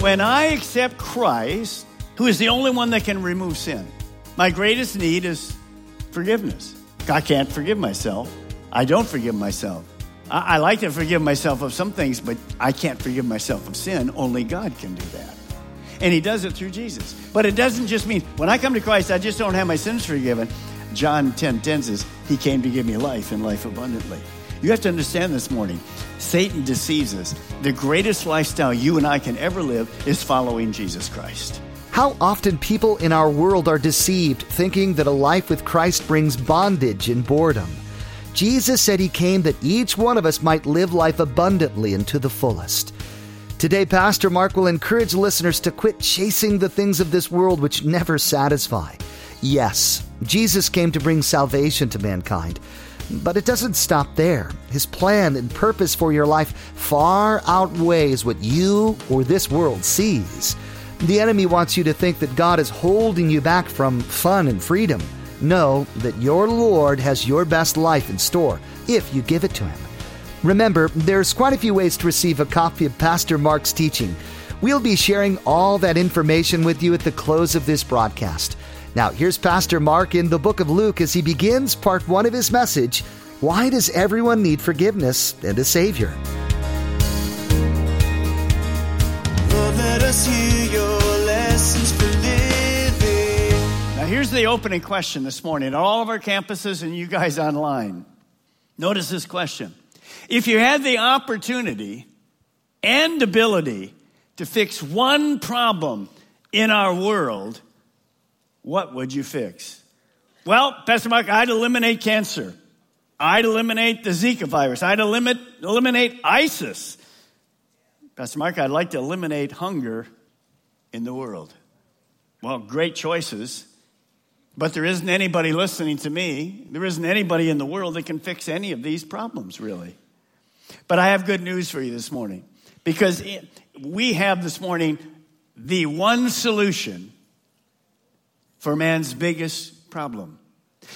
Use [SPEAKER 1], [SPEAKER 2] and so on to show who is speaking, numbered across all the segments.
[SPEAKER 1] When I accept Christ, who is the only one that can remove sin, my greatest need is forgiveness. I can't forgive myself. I don't forgive myself. I, I like to forgive myself of some things, but I can't forgive myself of sin. Only God can do that. And He does it through Jesus. But it doesn't just mean when I come to Christ, I just don't have my sins forgiven. John 10 10 says, He came to give me life and life abundantly. You have to understand this morning, Satan deceives us. The greatest lifestyle you and I can ever live is following Jesus Christ.
[SPEAKER 2] How often people in our world are deceived, thinking that a life with Christ brings bondage and boredom. Jesus said he came that each one of us might live life abundantly and to the fullest. Today, Pastor Mark will encourage listeners to quit chasing the things of this world which never satisfy. Yes, Jesus came to bring salvation to mankind. But it doesn't stop there. His plan and purpose for your life far outweighs what you or this world sees. The enemy wants you to think that God is holding you back from fun and freedom. Know that your Lord has your best life in store if you give it to Him. Remember, there's quite a few ways to receive a copy of Pastor Mark's teaching. We'll be sharing all that information with you at the close of this broadcast. Now, here's Pastor Mark in the book of Luke as he begins part one of his message Why Does Everyone Need Forgiveness and a Savior?
[SPEAKER 3] Lord, let us hear your lessons for living.
[SPEAKER 1] Now, here's the opening question this morning at all of our campuses and you guys online. Notice this question. If you had the opportunity and ability to fix one problem in our world, what would you fix? Well, Pastor Mark, I'd eliminate cancer. I'd eliminate the Zika virus. I'd eliminate, eliminate ISIS. Pastor Mark, I'd like to eliminate hunger in the world. Well, great choices. But there isn't anybody listening to me. There isn't anybody in the world that can fix any of these problems, really. But I have good news for you this morning because we have this morning the one solution for man's biggest problem.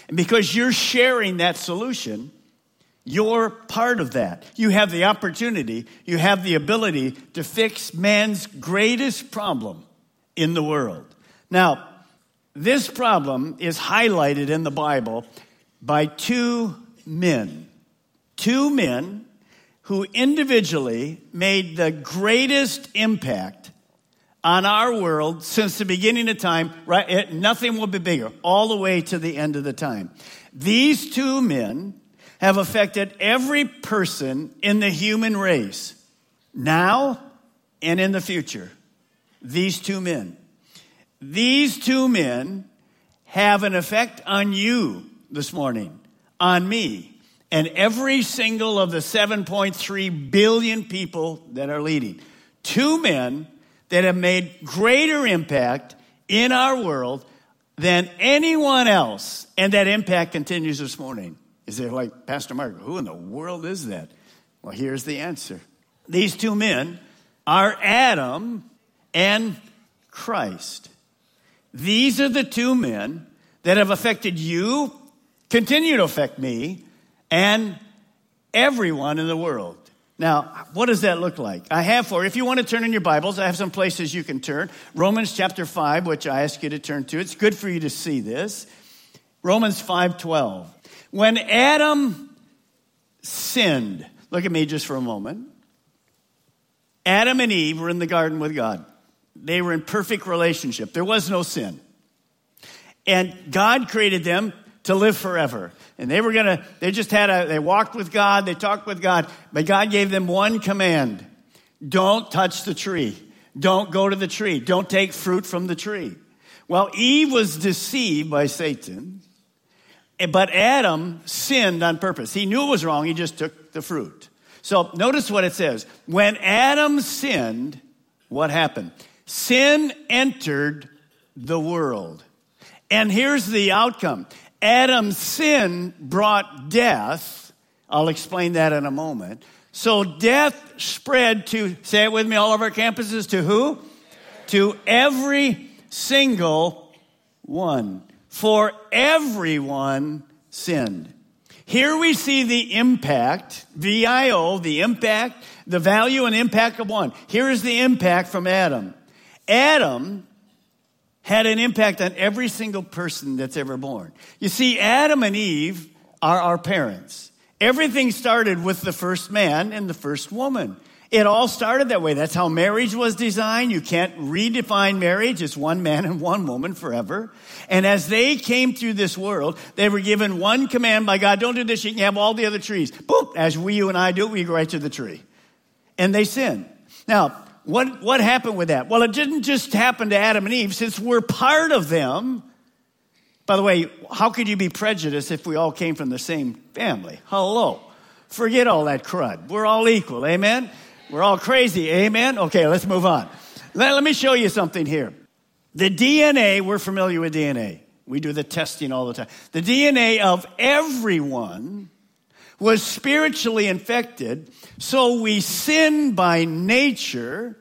[SPEAKER 1] And because you're sharing that solution, you're part of that. You have the opportunity, you have the ability to fix man's greatest problem in the world. Now, this problem is highlighted in the Bible by two men. Two men who individually made the greatest impact on our world since the beginning of time, right? It, nothing will be bigger, all the way to the end of the time. These two men have affected every person in the human race, now and in the future. These two men. These two men have an effect on you this morning, on me, and every single of the 7.3 billion people that are leading. Two men that have made greater impact in our world than anyone else. And that impact continues this morning. Is there like, Pastor Mark, who in the world is that? Well, here's the answer. These two men are Adam and Christ. These are the two men that have affected you, continue to affect me, and everyone in the world. Now, what does that look like? I have for, if you want to turn in your Bibles, I have some places you can turn. Romans chapter 5, which I ask you to turn to. It's good for you to see this. Romans 5:12. When Adam sinned, look at me just for a moment. Adam and Eve were in the garden with God. They were in perfect relationship. There was no sin. And God created them to live forever. And they were gonna, they just had a, they walked with God, they talked with God, but God gave them one command. Don't touch the tree. Don't go to the tree. Don't take fruit from the tree. Well, Eve was deceived by Satan, eh, but Adam sinned on purpose. He knew it was wrong, he just took the fruit. So notice what it says. When Adam sinned, what happened? Sin entered the world. And here's the outcome Adam's sin brought death. I'll explain that in a moment. So death spread to, say it with me, all of our campuses, to who? To every single one. For everyone sinned. Here we see the impact, VIO, the impact, the value and impact of one. Here is the impact from Adam. Adam had an impact on every single person that's ever born. You see, Adam and Eve are our parents. Everything started with the first man and the first woman. It all started that way. That's how marriage was designed. You can't redefine marriage. It's one man and one woman forever. And as they came through this world, they were given one command by God don't do this, you can have all the other trees. Boom! As we, you, and I do, we go right to the tree. And they sin. Now, what, what happened with that? Well, it didn't just happen to Adam and Eve. Since we're part of them, by the way, how could you be prejudiced if we all came from the same family? Hello. Forget all that crud. We're all equal. Amen? We're all crazy. Amen? Okay, let's move on. Let, let me show you something here. The DNA, we're familiar with DNA. We do the testing all the time. The DNA of everyone was spiritually infected, so we sin by nature,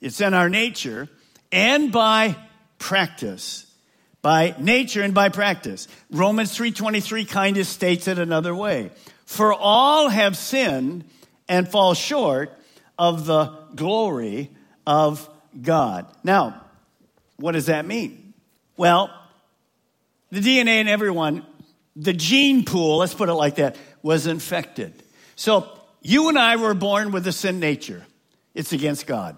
[SPEAKER 1] it's in our nature, and by practice by nature and by practice. Romans 3:23 kind of states it another way. For all have sinned and fall short of the glory of God. Now, what does that mean? Well, the DNA in everyone, the gene pool, let's put it like that, was infected. So, you and I were born with a sin nature. It's against God.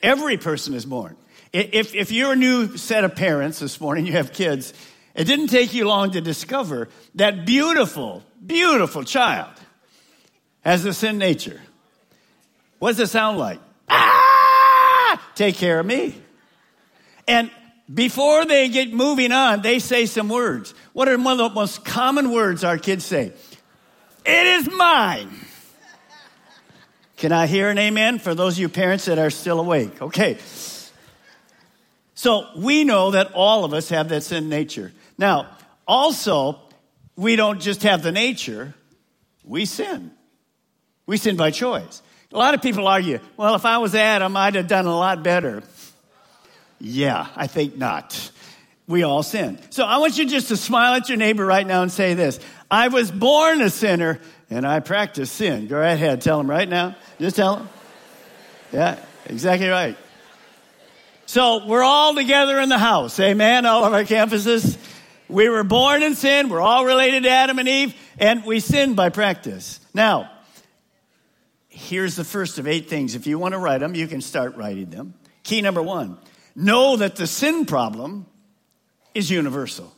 [SPEAKER 1] Every person is born. If, if you're a new set of parents this morning, you have kids, it didn't take you long to discover that beautiful, beautiful child has a sin nature. What does it sound like? Ah! Take care of me. And before they get moving on, they say some words. What are one of the most common words our kids say? It is mine. Can I hear an amen for those of you parents that are still awake? Okay. So we know that all of us have that sin nature. Now, also, we don't just have the nature, we sin. We sin by choice. A lot of people argue, well, if I was Adam, I'd have done a lot better. Yeah, I think not. We all sin. So I want you just to smile at your neighbor right now and say this I was born a sinner and I practice sin. Go right ahead, tell him right now. Just tell him. Yeah, exactly right. So we're all together in the house. Amen. All of our campuses. We were born in sin. We're all related to Adam and Eve, and we sin by practice. Now, here's the first of eight things. If you want to write them, you can start writing them. Key number one know that the sin problem is universal,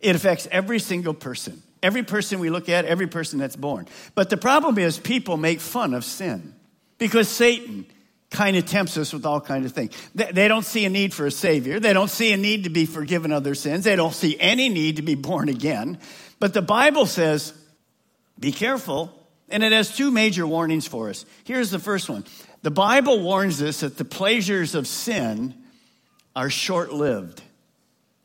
[SPEAKER 1] it affects every single person. Every person we look at, every person that's born. But the problem is people make fun of sin because Satan kind of tempts us with all kinds of things. They don't see a need for a savior. They don't see a need to be forgiven of their sins. They don't see any need to be born again. But the Bible says, be careful. And it has two major warnings for us. Here's the first one. The Bible warns us that the pleasures of sin are short lived.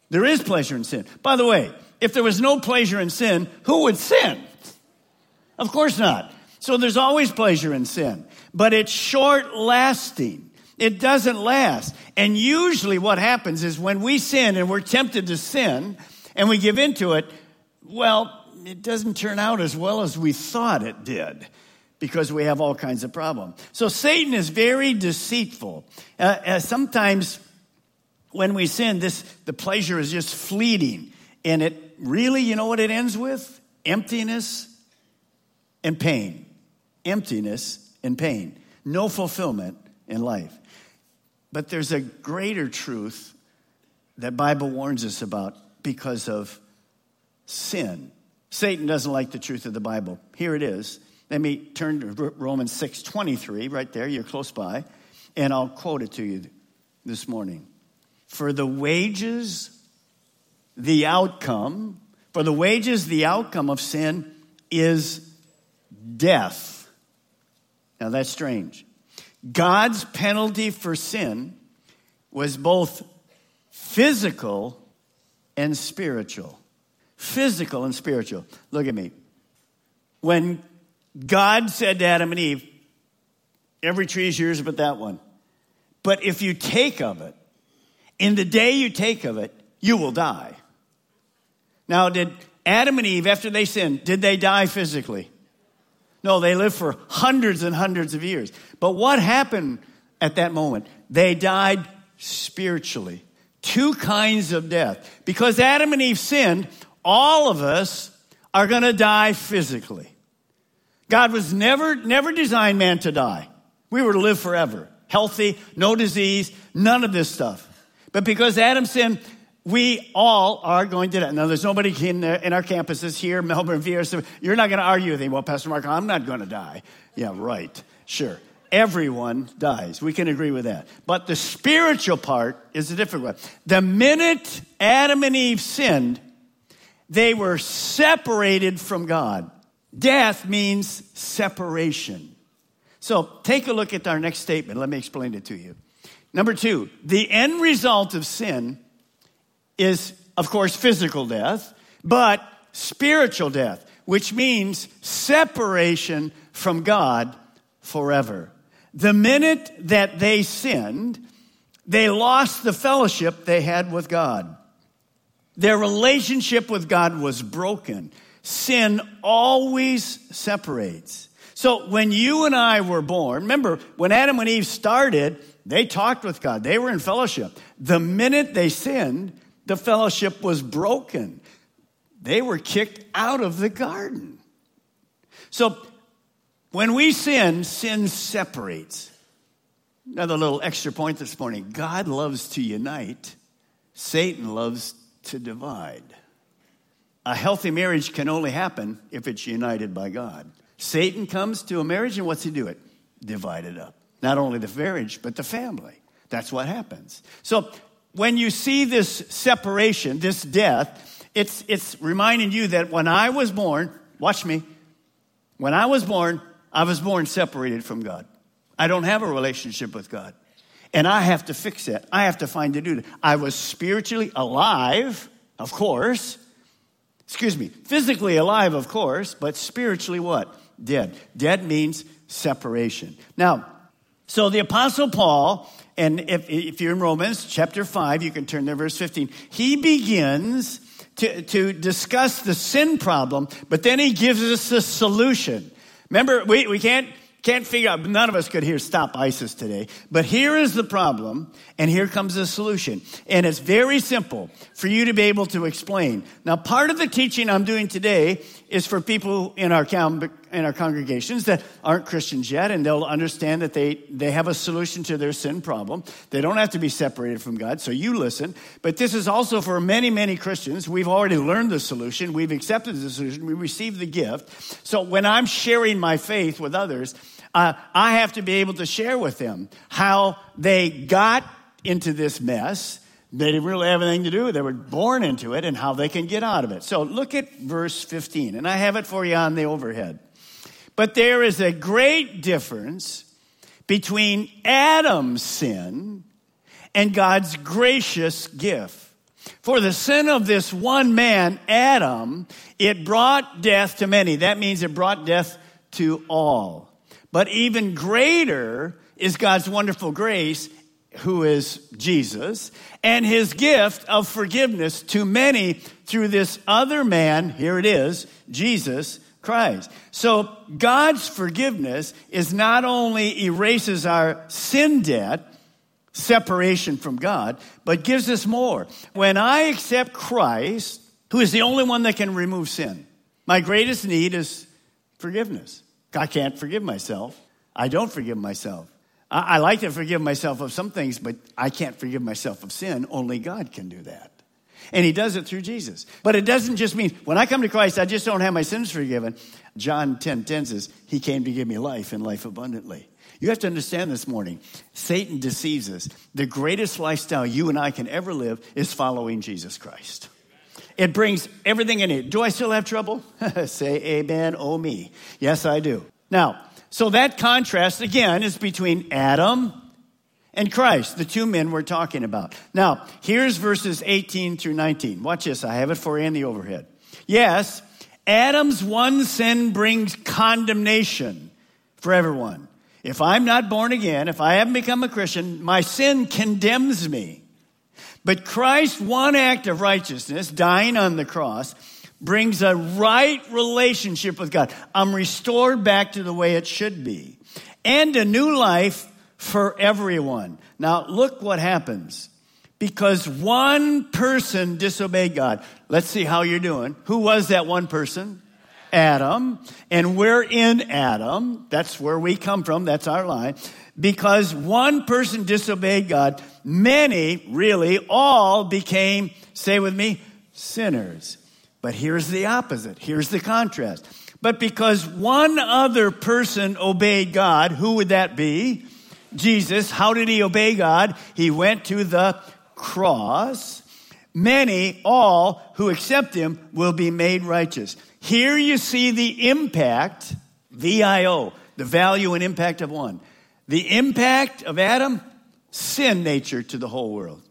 [SPEAKER 1] There is pleasure in sin. By the way, if there was no pleasure in sin, who would sin? Of course not. So there's always pleasure in sin but it's short lasting. It doesn't last. And usually what happens is when we sin and we're tempted to sin and we give into it, well, it doesn't turn out as well as we thought it did because we have all kinds of problems. So Satan is very deceitful. Uh, uh, sometimes when we sin, this the pleasure is just fleeting, and it really, you know what it ends with? Emptiness and pain. Emptiness and pain, no fulfillment in life. But there's a greater truth that Bible warns us about because of sin. Satan doesn't like the truth of the Bible. Here it is. Let me turn to Romans 6:23 right there, you're close by. And I'll quote it to you this morning. For the wages, the outcome, for the wages, the outcome of sin is death. Now that's strange. God's penalty for sin was both physical and spiritual. Physical and spiritual. Look at me. When God said to Adam and Eve, Every tree is yours but that one. But if you take of it, in the day you take of it, you will die. Now, did Adam and Eve, after they sinned, did they die physically? No, they lived for hundreds and hundreds of years. But what happened at that moment? They died spiritually. Two kinds of death. Because Adam and Eve sinned, all of us are going to die physically. God was never, never designed man to die. We were to live forever, healthy, no disease, none of this stuff. But because Adam sinned, we all are going to die. Now, there's nobody in, in our campuses here, Melbourne, Viera. So you're not going to argue with me. Well, Pastor Mark, I'm not going to die. Yeah, right. Sure. Everyone dies. We can agree with that. But the spiritual part is a different one. The minute Adam and Eve sinned, they were separated from God. Death means separation. So take a look at our next statement. Let me explain it to you. Number two, the end result of sin is, of course, physical death, but spiritual death, which means separation from God forever. The minute that they sinned, they lost the fellowship they had with God. Their relationship with God was broken. Sin always separates. So when you and I were born, remember when Adam and Eve started, they talked with God, they were in fellowship. The minute they sinned, the fellowship was broken. They were kicked out of the garden. So when we sin, sin separates. Another little extra point this morning God loves to unite, Satan loves to divide. A healthy marriage can only happen if it's united by God. Satan comes to a marriage, and what's he do it? Divide it up. Not only the marriage, but the family. That's what happens. So when you see this separation, this death, it's, it's reminding you that when I was born, watch me, when I was born, I was born separated from God. I don't have a relationship with God. And I have to fix it. I have to find a new. I was spiritually alive, of course. Excuse me, physically alive, of course, but spiritually what? dead. Dead means separation. Now, so the Apostle Paul, and if, if you're in Romans chapter 5, you can turn there, verse 15, he begins to, to discuss the sin problem, but then he gives us a solution. Remember, we, we can't can't figure out, none of us could hear stop ISIS today. But here is the problem, and here comes the solution. And it's very simple for you to be able to explain. Now, part of the teaching I'm doing today is for people in our, in our congregations that aren't Christians yet, and they'll understand that they, they have a solution to their sin problem. They don't have to be separated from God, so you listen. But this is also for many, many Christians. We've already learned the solution, we've accepted the solution, we received the gift. So when I'm sharing my faith with others, uh, I have to be able to share with them how they got into this mess. They didn't really have anything to do. They were born into it and how they can get out of it. So look at verse 15, and I have it for you on the overhead. But there is a great difference between Adam's sin and God's gracious gift. For the sin of this one man, Adam, it brought death to many. That means it brought death to all. But even greater is God's wonderful grace, who is Jesus, and his gift of forgiveness to many through this other man, here it is, Jesus Christ. So God's forgiveness is not only erases our sin debt, separation from God, but gives us more. When I accept Christ, who is the only one that can remove sin, my greatest need is forgiveness. I can't forgive myself. I don't forgive myself. I, I like to forgive myself of some things, but I can't forgive myself of sin. Only God can do that. And he does it through Jesus. But it doesn't just mean when I come to Christ, I just don't have my sins forgiven. John 10 10 says, He came to give me life and life abundantly. You have to understand this morning Satan deceives us. The greatest lifestyle you and I can ever live is following Jesus Christ. It brings everything in it. Do I still have trouble? Say amen, oh me. Yes, I do. Now, so that contrast again is between Adam and Christ, the two men we're talking about. Now, here's verses 18 through 19. Watch this. I have it for you in the overhead. Yes, Adam's one sin brings condemnation for everyone. If I'm not born again, if I haven't become a Christian, my sin condemns me. But Christ's one act of righteousness, dying on the cross, brings a right relationship with God. I'm restored back to the way it should be. And a new life for everyone. Now, look what happens. Because one person disobeyed God. Let's see how you're doing. Who was that one person? Adam. And we're in Adam. That's where we come from. That's our line. Because one person disobeyed God, many, really, all became, say with me, sinners. But here's the opposite. Here's the contrast. But because one other person obeyed God, who would that be? Jesus. How did he obey God? He went to the cross. Many, all who accept him will be made righteous. Here you see the impact, VIO, the value and impact of one. The impact of Adam, sin nature to the whole world.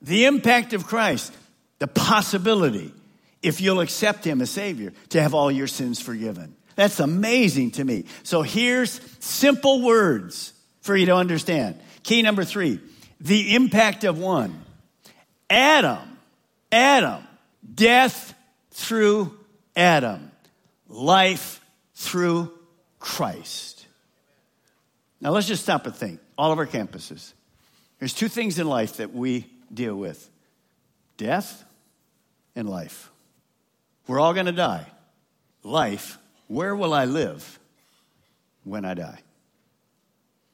[SPEAKER 1] The impact of Christ, the possibility, if you'll accept him as Savior, to have all your sins forgiven. That's amazing to me. So here's simple words for you to understand. Key number three the impact of one. Adam, Adam, death through Adam, life through Christ. Now let's just stop and think. All of our campuses. There's two things in life that we deal with death and life. We're all going to die. Life, where will I live when I die?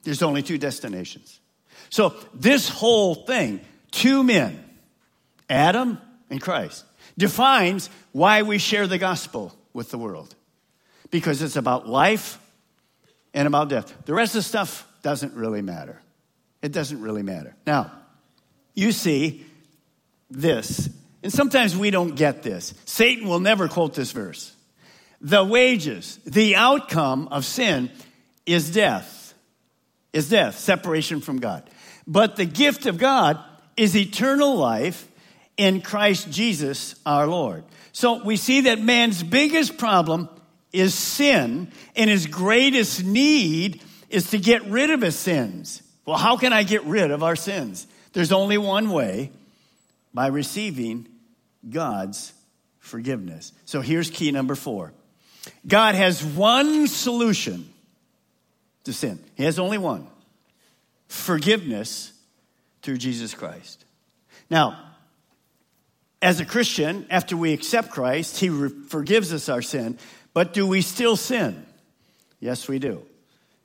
[SPEAKER 1] There's only two destinations. So, this whole thing, two men, Adam and Christ, defines why we share the gospel with the world. Because it's about life and about death. The rest of the stuff doesn't really matter. It doesn't really matter. Now, you see this, and sometimes we don't get this. Satan will never quote this verse. The wages, the outcome of sin is death is death, separation from God. But the gift of God is eternal life in Christ Jesus our Lord. So we see that man's biggest problem is sin, and his greatest need is to get rid of his sins. Well, how can I get rid of our sins? There's only one way by receiving God's forgiveness. So here's key number four God has one solution to sin. He has only one forgiveness through Jesus Christ. Now, as a Christian, after we accept Christ, He re- forgives us our sin, but do we still sin? Yes, we do.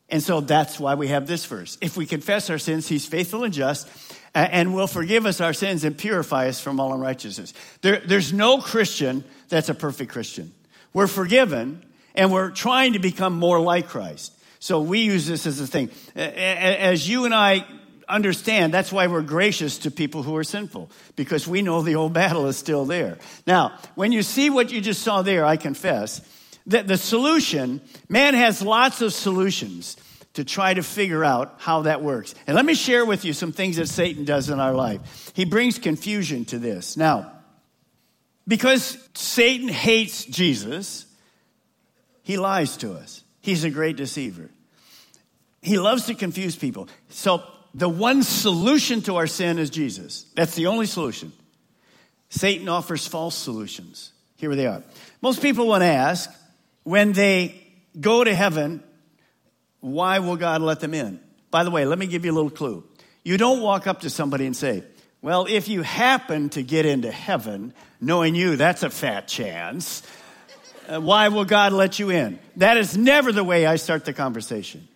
[SPEAKER 1] And so that's why we have this verse. If we confess our sins, He's faithful and just and will forgive us our sins and purify us from all unrighteousness. There, there's no Christian that's a perfect Christian. We're forgiven and we're trying to become more like Christ. So we use this as a thing. As you and I understand, that's why we're gracious to people who are sinful, because we know the old battle is still there. Now, when you see what you just saw there, I confess that the solution, man has lots of solutions to try to figure out how that works. And let me share with you some things that Satan does in our life. He brings confusion to this. Now, because Satan hates Jesus, he lies to us. He's a great deceiver. He loves to confuse people. So the one solution to our sin is Jesus. That's the only solution. Satan offers false solutions. Here they are. Most people want to ask when they go to heaven, why will God let them in? By the way, let me give you a little clue. You don't walk up to somebody and say, Well, if you happen to get into heaven, knowing you, that's a fat chance. Uh, why will God let you in? That is never the way I start the conversation.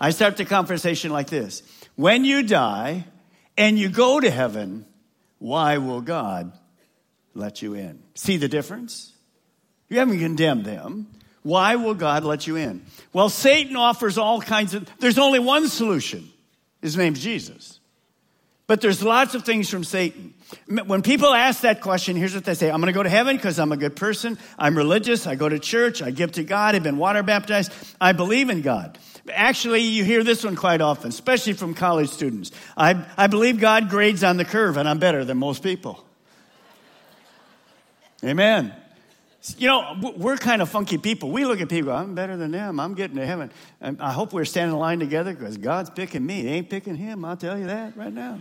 [SPEAKER 1] I start the conversation like this When you die and you go to heaven, why will God let you in? See the difference? You haven't condemned them. Why will God let you in? Well, Satan offers all kinds of, there's only one solution. His name's Jesus. But there's lots of things from Satan. When people ask that question, here's what they say I'm going to go to heaven because I'm a good person. I'm religious. I go to church. I give to God. I've been water baptized. I believe in God. Actually, you hear this one quite often, especially from college students. I, I believe God grades on the curve and I'm better than most people. Amen. You know, we're kind of funky people. We look at people, I'm better than them. I'm getting to heaven. And I hope we're standing in line together because God's picking me. He ain't picking him. I'll tell you that right now.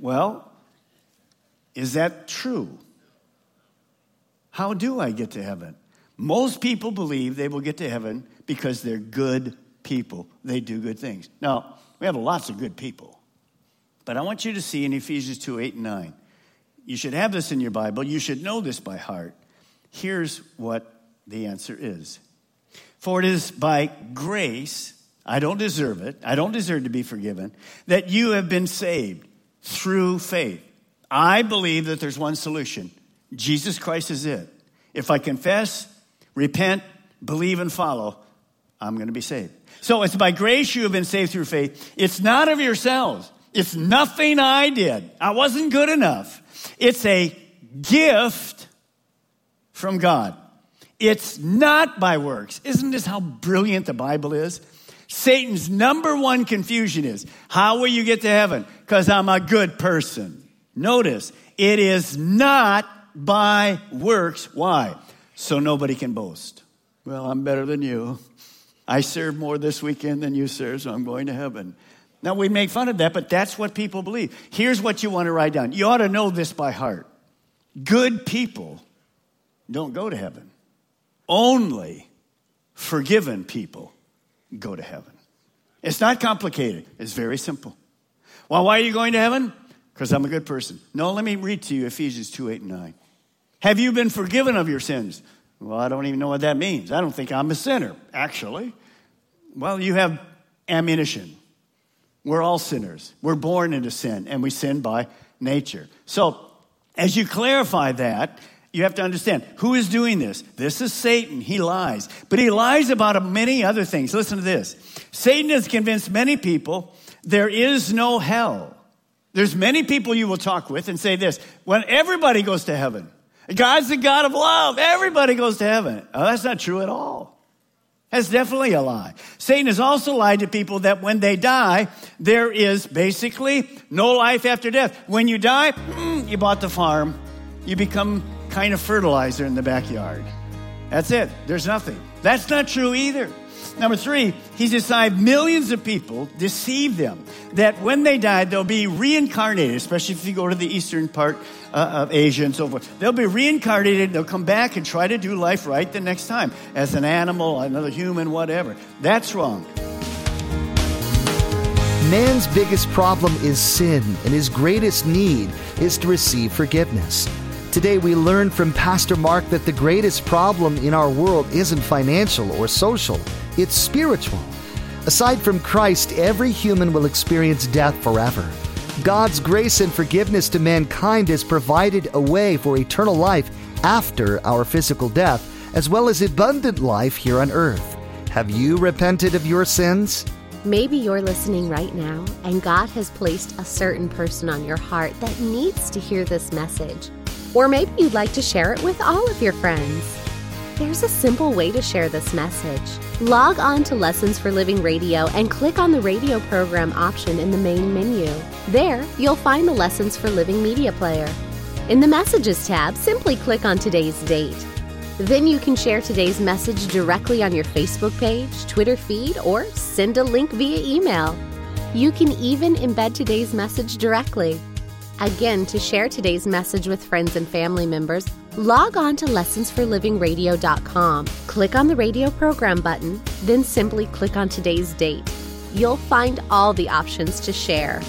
[SPEAKER 1] Well, is that true? How do I get to heaven? Most people believe they will get to heaven because they're good people. They do good things. Now, we have lots of good people. But I want you to see in Ephesians 2 8 and 9. You should have this in your Bible. You should know this by heart. Here's what the answer is For it is by grace, I don't deserve it, I don't deserve to be forgiven, that you have been saved through faith. I believe that there's one solution Jesus Christ is it. If I confess, repent, believe, and follow, I'm going to be saved. So it's by grace you have been saved through faith. It's not of yourselves. It's nothing I did. I wasn't good enough. It's a gift from God. It's not by works. Isn't this how brilliant the Bible is? Satan's number one confusion is how will you get to heaven? Because I'm a good person. Notice, it is not by works. Why? So nobody can boast. Well, I'm better than you. I served more this weekend than you served, so I'm going to heaven. Now, we make fun of that, but that's what people believe. Here's what you want to write down. You ought to know this by heart. Good people don't go to heaven. Only forgiven people go to heaven. It's not complicated, it's very simple. Well, why are you going to heaven? Because I'm a good person. No, let me read to you Ephesians 2 8 and 9. Have you been forgiven of your sins? Well, I don't even know what that means. I don't think I'm a sinner, actually. Well, you have ammunition. We're all sinners. We're born into sin, and we sin by nature. So, as you clarify that, you have to understand who is doing this. This is Satan. He lies. But he lies about many other things. Listen to this Satan has convinced many people there is no hell. There's many people you will talk with and say this when everybody goes to heaven. God's the God of love. Everybody goes to heaven. Oh, that's not true at all. That's definitely a lie. Satan has also lied to people that when they die, there is basically no life after death. When you die, mm, you bought the farm, you become kind of fertilizer in the backyard. That's it. There's nothing. That's not true either. Number three, he's deceived millions of people, deceive them that when they die, they'll be reincarnated, especially if you go to the eastern part uh, of Asia and so forth. They'll be reincarnated, they'll come back and try to do life right the next time as an animal, another human, whatever. That's wrong.
[SPEAKER 2] Man's biggest problem is sin, and his greatest need is to receive forgiveness. Today, we learn from Pastor Mark that the greatest problem in our world isn't financial or social, it's spiritual. Aside from Christ, every human will experience death forever. God's grace and forgiveness to mankind has provided a way for eternal life after our physical death, as well as abundant life here on earth. Have you repented of your sins?
[SPEAKER 4] Maybe you're listening right now and God has placed a certain person on your heart that needs to hear this message. Or maybe you'd like to share it with all of your friends. There's a simple way to share this message. Log on to Lessons for Living Radio and click on the radio program option in the main menu. There, you'll find the Lessons for Living media player. In the Messages tab, simply click on today's date. Then you can share today's message directly on your Facebook page, Twitter feed, or send a link via email. You can even embed today's message directly. Again, to share today's message with friends and family members, log on to lessonsforlivingradio.com. Click on the radio program button, then simply click on today's date. You'll find all the options to share.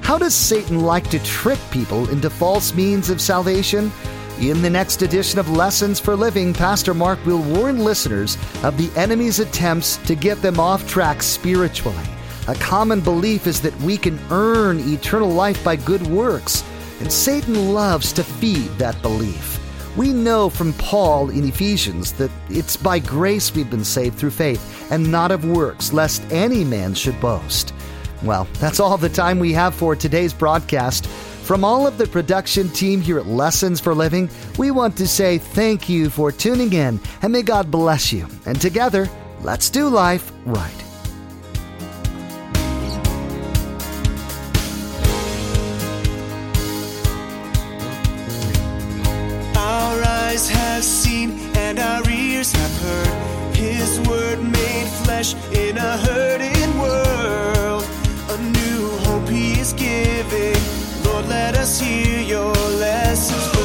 [SPEAKER 2] How does Satan like to trick people into false means of salvation? In the next edition of Lessons for Living, Pastor Mark will warn listeners of the enemy's attempts to get them off track spiritually. A common belief is that we can earn eternal life by good works, and Satan loves to feed that belief. We know from Paul in Ephesians that it's by grace we've been saved through faith, and not of works, lest any man should boast. Well, that's all the time we have for today's broadcast. From all of the production team here at Lessons for Living, we want to say thank you for tuning in, and may God bless you. And together, let's do life right.
[SPEAKER 3] flesh in a hurting world. A new hope He is giving. Lord, let us hear Your lessons.